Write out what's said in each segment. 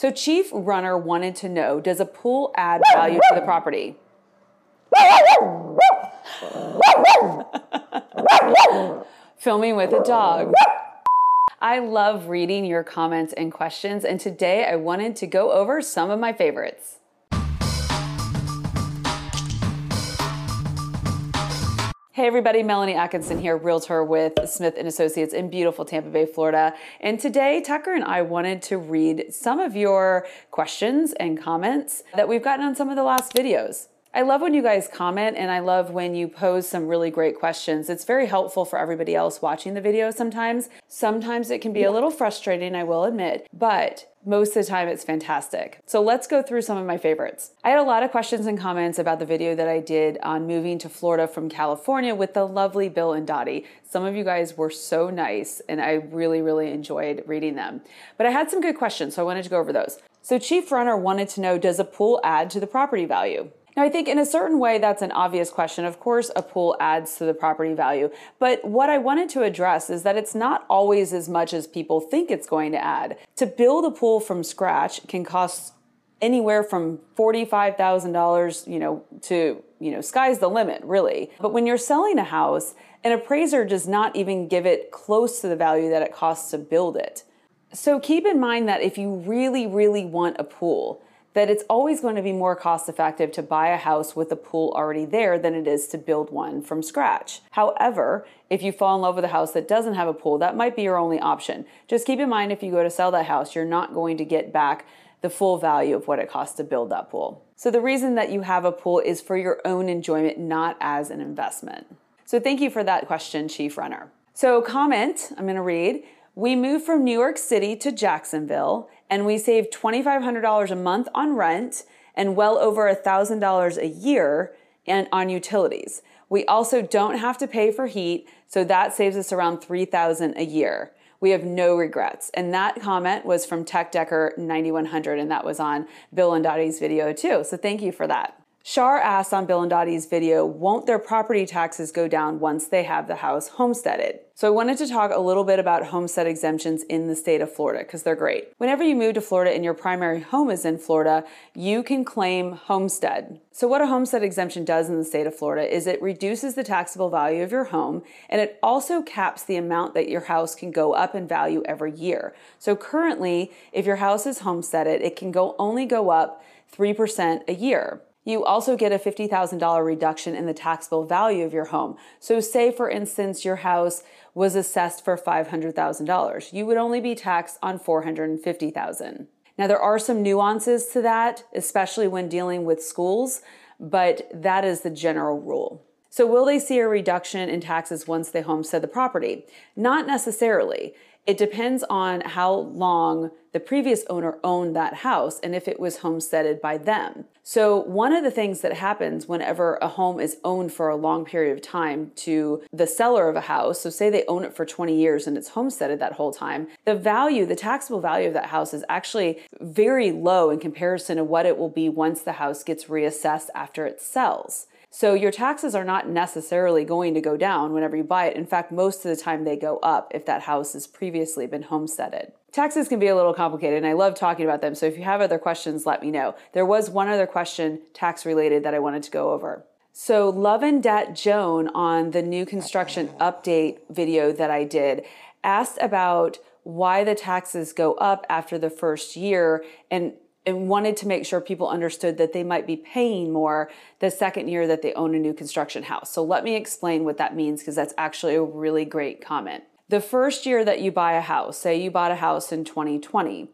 So Chief Runner wanted to know, does a pool add value to the property? Filming with a dog. I love reading your comments and questions, and today I wanted to go over some of my favorites. Hey everybody, Melanie Atkinson here, realtor with Smith and Associates in beautiful Tampa Bay, Florida. And today Tucker and I wanted to read some of your questions and comments that we've gotten on some of the last videos. I love when you guys comment and I love when you pose some really great questions. It's very helpful for everybody else watching the video sometimes. Sometimes it can be a little frustrating, I will admit, but most of the time it's fantastic. So let's go through some of my favorites. I had a lot of questions and comments about the video that I did on moving to Florida from California with the lovely Bill and Dottie. Some of you guys were so nice and I really, really enjoyed reading them. But I had some good questions, so I wanted to go over those. So Chief Runner wanted to know, does a pool add to the property value? Now, I think in a certain way that's an obvious question. Of course, a pool adds to the property value. But what I wanted to address is that it's not always as much as people think it's going to add. To build a pool from scratch can cost anywhere from $45,000, you know, to, you know, sky's the limit, really. But when you're selling a house, an appraiser does not even give it close to the value that it costs to build it. So keep in mind that if you really, really want a pool, that it's always going to be more cost effective to buy a house with a pool already there than it is to build one from scratch. However, if you fall in love with a house that doesn't have a pool, that might be your only option. Just keep in mind if you go to sell that house, you're not going to get back the full value of what it costs to build that pool. So the reason that you have a pool is for your own enjoyment, not as an investment. So thank you for that question, Chief Runner. So comment, I'm to read. We moved from New York City to Jacksonville and we save $2,500 a month on rent and well over $1,000 a year and on utilities. We also don't have to pay for heat, so that saves us around $3,000 a year. We have no regrets. And that comment was from Tech Decker 9100 and that was on Bill and Dottie's video too. So thank you for that. Shar asked on Bill and Dottie's video, won't their property taxes go down once they have the house homesteaded? So I wanted to talk a little bit about homestead exemptions in the state of Florida because they're great. Whenever you move to Florida and your primary home is in Florida, you can claim homestead. So what a homestead exemption does in the state of Florida is it reduces the taxable value of your home and it also caps the amount that your house can go up in value every year. So currently, if your house is homesteaded, it can go only go up 3% a year. You also get a $50,000 reduction in the taxable value of your home. So, say for instance, your house was assessed for $500,000. You would only be taxed on 450,000. Now, there are some nuances to that, especially when dealing with schools, but that is the general rule. So, will they see a reduction in taxes once they homestead the property? Not necessarily. It depends on how long the previous owner owned that house and if it was homesteaded by them. So, one of the things that happens whenever a home is owned for a long period of time to the seller of a house, so say they own it for 20 years and it's homesteaded that whole time, the value, the taxable value of that house is actually very low in comparison to what it will be once the house gets reassessed after it sells. So your taxes are not necessarily going to go down whenever you buy it. In fact, most of the time they go up if that house has previously been homesteaded. Taxes can be a little complicated and I love talking about them. So if you have other questions, let me know. There was one other question tax related that I wanted to go over. So Love and Dat Joan on the new construction update video that I did asked about why the taxes go up after the first year and and wanted to make sure people understood that they might be paying more the second year that they own a new construction house. So let me explain what that means because that's actually a really great comment. The first year that you buy a house, say you bought a house in 2020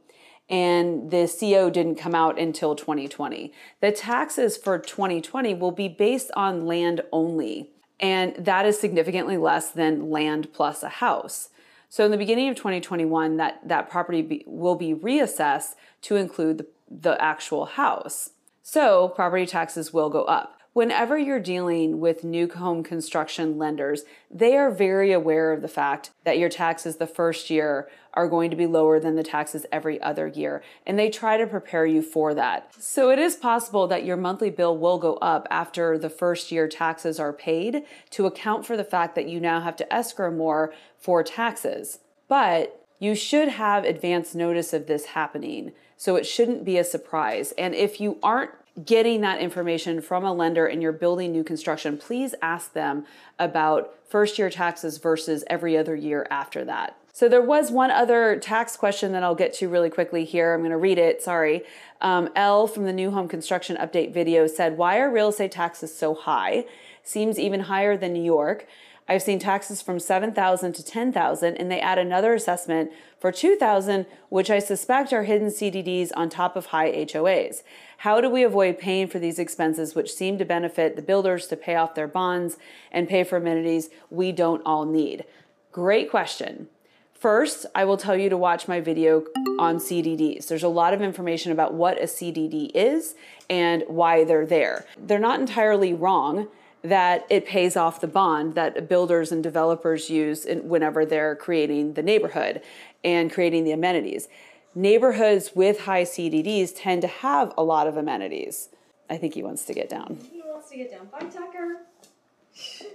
and the CO didn't come out until 2020, the taxes for 2020 will be based on land only. And that is significantly less than land plus a house. So in the beginning of 2021, that, that property be, will be reassessed to include the the actual house. So property taxes will go up. Whenever you're dealing with new home construction lenders, they are very aware of the fact that your taxes the first year are going to be lower than the taxes every other year, and they try to prepare you for that. So it is possible that your monthly bill will go up after the first year taxes are paid to account for the fact that you now have to escrow more for taxes. But you should have advance notice of this happening So it shouldn't be a surprise. And if you aren't getting that information from a lender and you're building new construction, please ask them about first year taxes versus every other year after that. So there was one other tax question that I'll get to really quickly here. I'm going to read it. Sorry. Um, L from the new home construction update video said, Why are real estate taxes so high? Seems even higher than New York. I've seen taxes from 7,000 to 10,000 and they add another assessment for 2,000 which I suspect are hidden CDDs on top of high HOAs. How do we avoid paying for these expenses which seem to benefit the builders to pay off their bonds and pay for amenities we don't all need? Great question. First, I will tell you to watch my video on CDDs. There's a lot of information about what a CDD is and why they're there. They're not entirely wrong that it pays off the bond that builders and developers use in, whenever they're creating the neighborhood and creating the amenities. Neighborhoods with high CDDs tend to have a lot of amenities. I think he wants to get down. He wants to get down. Bye, Tucker.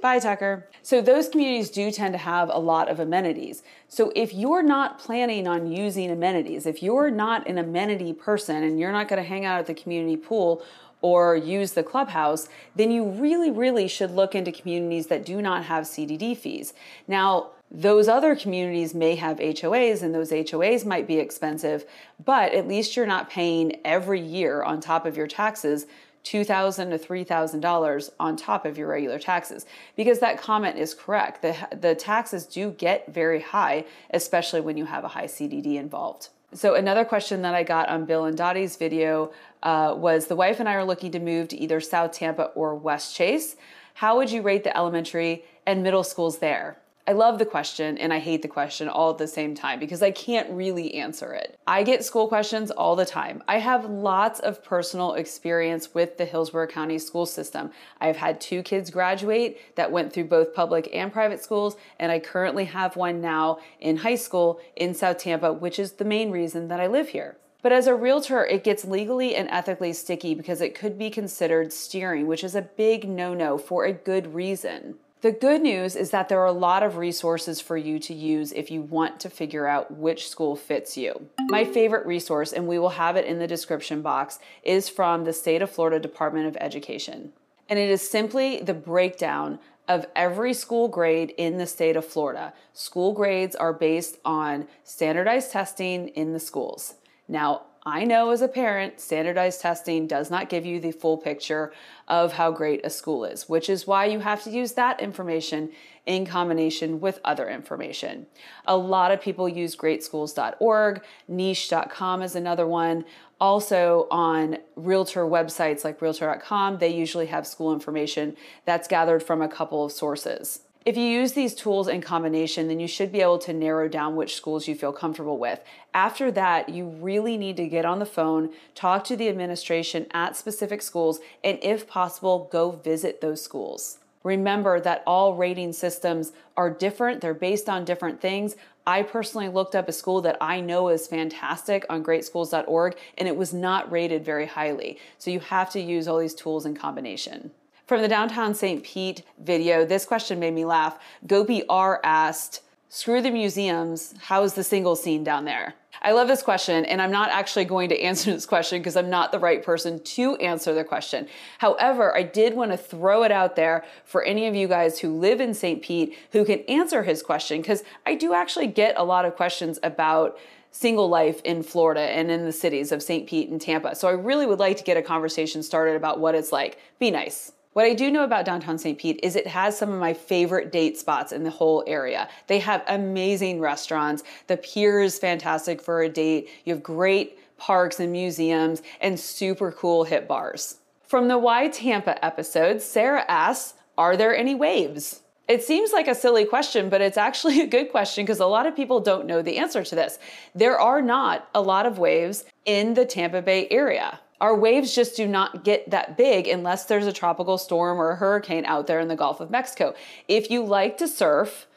Bye, Tucker. So, those communities do tend to have a lot of amenities. So, if you're not planning on using amenities, if you're not an amenity person and you're not going to hang out at the community pool or use the clubhouse, then you really, really should look into communities that do not have CDD fees. Now, those other communities may have HOAs and those HOAs might be expensive, but at least you're not paying every year on top of your taxes $2,000 to $3,000 on top of your regular taxes. Because that comment is correct. The, the taxes do get very high, especially when you have a high CDD involved. So, another question that I got on Bill and Dottie's video uh, was the wife and I are looking to move to either South Tampa or Westchase. How would you rate the elementary and middle schools there? I love the question and I hate the question all at the same time because I can't really answer it. I get school questions all the time. I have lots of personal experience with the Hillsborough County school system. I've had two kids graduate that went through both public and private schools, and I currently have one now in high school in South Tampa, which is the main reason that I live here. But as a realtor, it gets legally and ethically sticky because it could be considered steering, which is a big no no for a good reason. The good news is that there are a lot of resources for you to use if you want to figure out which school fits you. My favorite resource, and we will have it in the description box, is from the State of Florida Department of Education. And it is simply the breakdown of every school grade in the state of Florida. School grades are based on standardized testing in the schools. Now, I know as a parent, standardized testing does not give you the full picture of how great a school is, which is why you have to use that information in combination with other information. A lot of people use greatschools.org, niche.com is another one. Also, on realtor websites like realtor.com, they usually have school information that's gathered from a couple of sources. If you use these tools in combination, then you should be able to narrow down which schools you feel comfortable with. After that, you really need to get on the phone, talk to the administration at specific schools, and if possible, go visit those schools. Remember that all rating systems are different, they're based on different things. I personally looked up a school that I know is fantastic on greatschools.org, and it was not rated very highly. So you have to use all these tools in combination. From the downtown St. Pete video, this question made me laugh. Gopi R asked, Screw the museums, how's the single scene down there? I love this question, and I'm not actually going to answer this question because I'm not the right person to answer the question. However, I did want to throw it out there for any of you guys who live in St. Pete who can answer his question because I do actually get a lot of questions about single life in Florida and in the cities of St. Pete and Tampa. So I really would like to get a conversation started about what it's like. Be nice. What I do know about downtown St. Pete is it has some of my favorite date spots in the whole area. They have amazing restaurants. The pier is fantastic for a date. You have great parks and museums and super cool hip bars. From the Why Tampa episode, Sarah asks, Are there any waves? It seems like a silly question, but it's actually a good question because a lot of people don't know the answer to this. There are not a lot of waves in the Tampa Bay area our waves just do not get that big unless there's a tropical storm or a hurricane out there in the Gulf of Mexico. If you like to surf,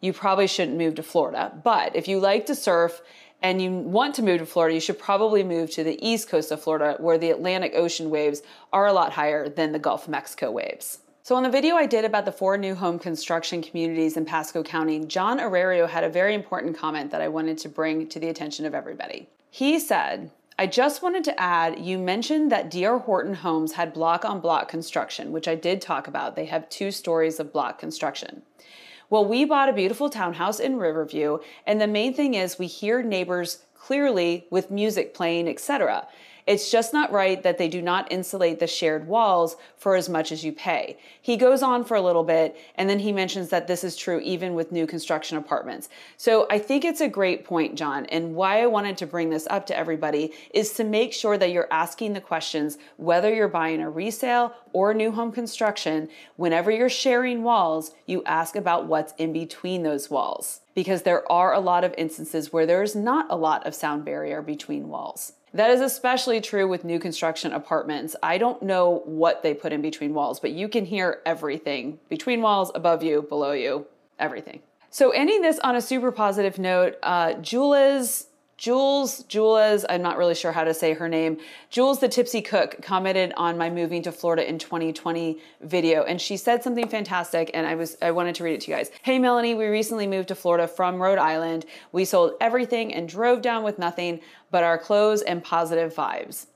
you probably shouldn't move to Florida. But if you like to surf and you want to move to Florida, you should probably move to the east coast of Florida where the Atlantic Ocean waves are a lot higher than the Gulf of Mexico waves. So, on the video I did about the four new home construction communities in Pasco County, John Arario had a very important comment that I wanted to bring to the attention of everybody. He said, I just wanted to add you mentioned that DR Horton Homes had block on block construction, which I did talk about. They have two stories of block construction. Well, we bought a beautiful townhouse in Riverview, and the main thing is we hear neighbors clearly with music playing, etc. It's just not right that they do not insulate the shared walls for as much as you pay. He goes on for a little bit and then he mentions that this is true even with new construction apartments. So I think it's a great point, John. And why I wanted to bring this up to everybody is to make sure that you're asking the questions whether you're buying a resale or new home construction. Whenever you're sharing walls, you ask about what's in between those walls because there are a lot of instances where there's not a lot of sound barrier between walls. That is especially true with new construction apartments. I don't know what they put in between walls, but you can hear everything between walls, above you, below you, everything. So, ending this on a super positive note, uh, Julez Jules, Jules, I'm not really sure how to say her name. Jules the Tipsy Cook commented on my moving to Florida in 2020 video and she said something fantastic and I was I wanted to read it to you guys. Hey Melanie, we recently moved to Florida from Rhode Island. We sold everything and drove down with nothing but our clothes and positive vibes.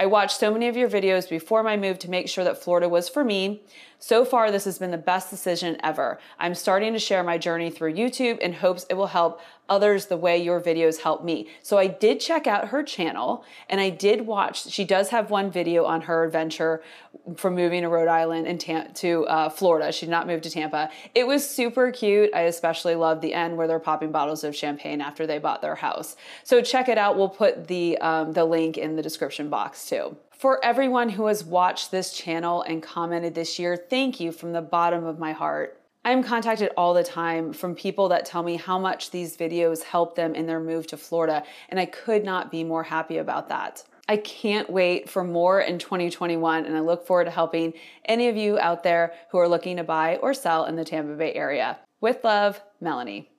I watched so many of your videos before my move to make sure that Florida was for me. So far, this has been the best decision ever. I'm starting to share my journey through YouTube in hopes it will help others the way your videos help me. So I did check out her channel and I did watch, she does have one video on her adventure from moving to Rhode Island and Tam- to uh, Florida. She did not move to Tampa. It was super cute. I especially loved the end where they're popping bottles of champagne after they bought their house. So check it out. We'll put the, um, the link in the description box too. For everyone who has watched this channel and commented this year, thank you from the bottom of my heart. I'm contacted all the time from people that tell me how much these videos help them in their move to Florida, and I could not be more happy about that. I can't wait for more in 2021, and I look forward to helping any of you out there who are looking to buy or sell in the Tampa Bay area. With love, Melanie.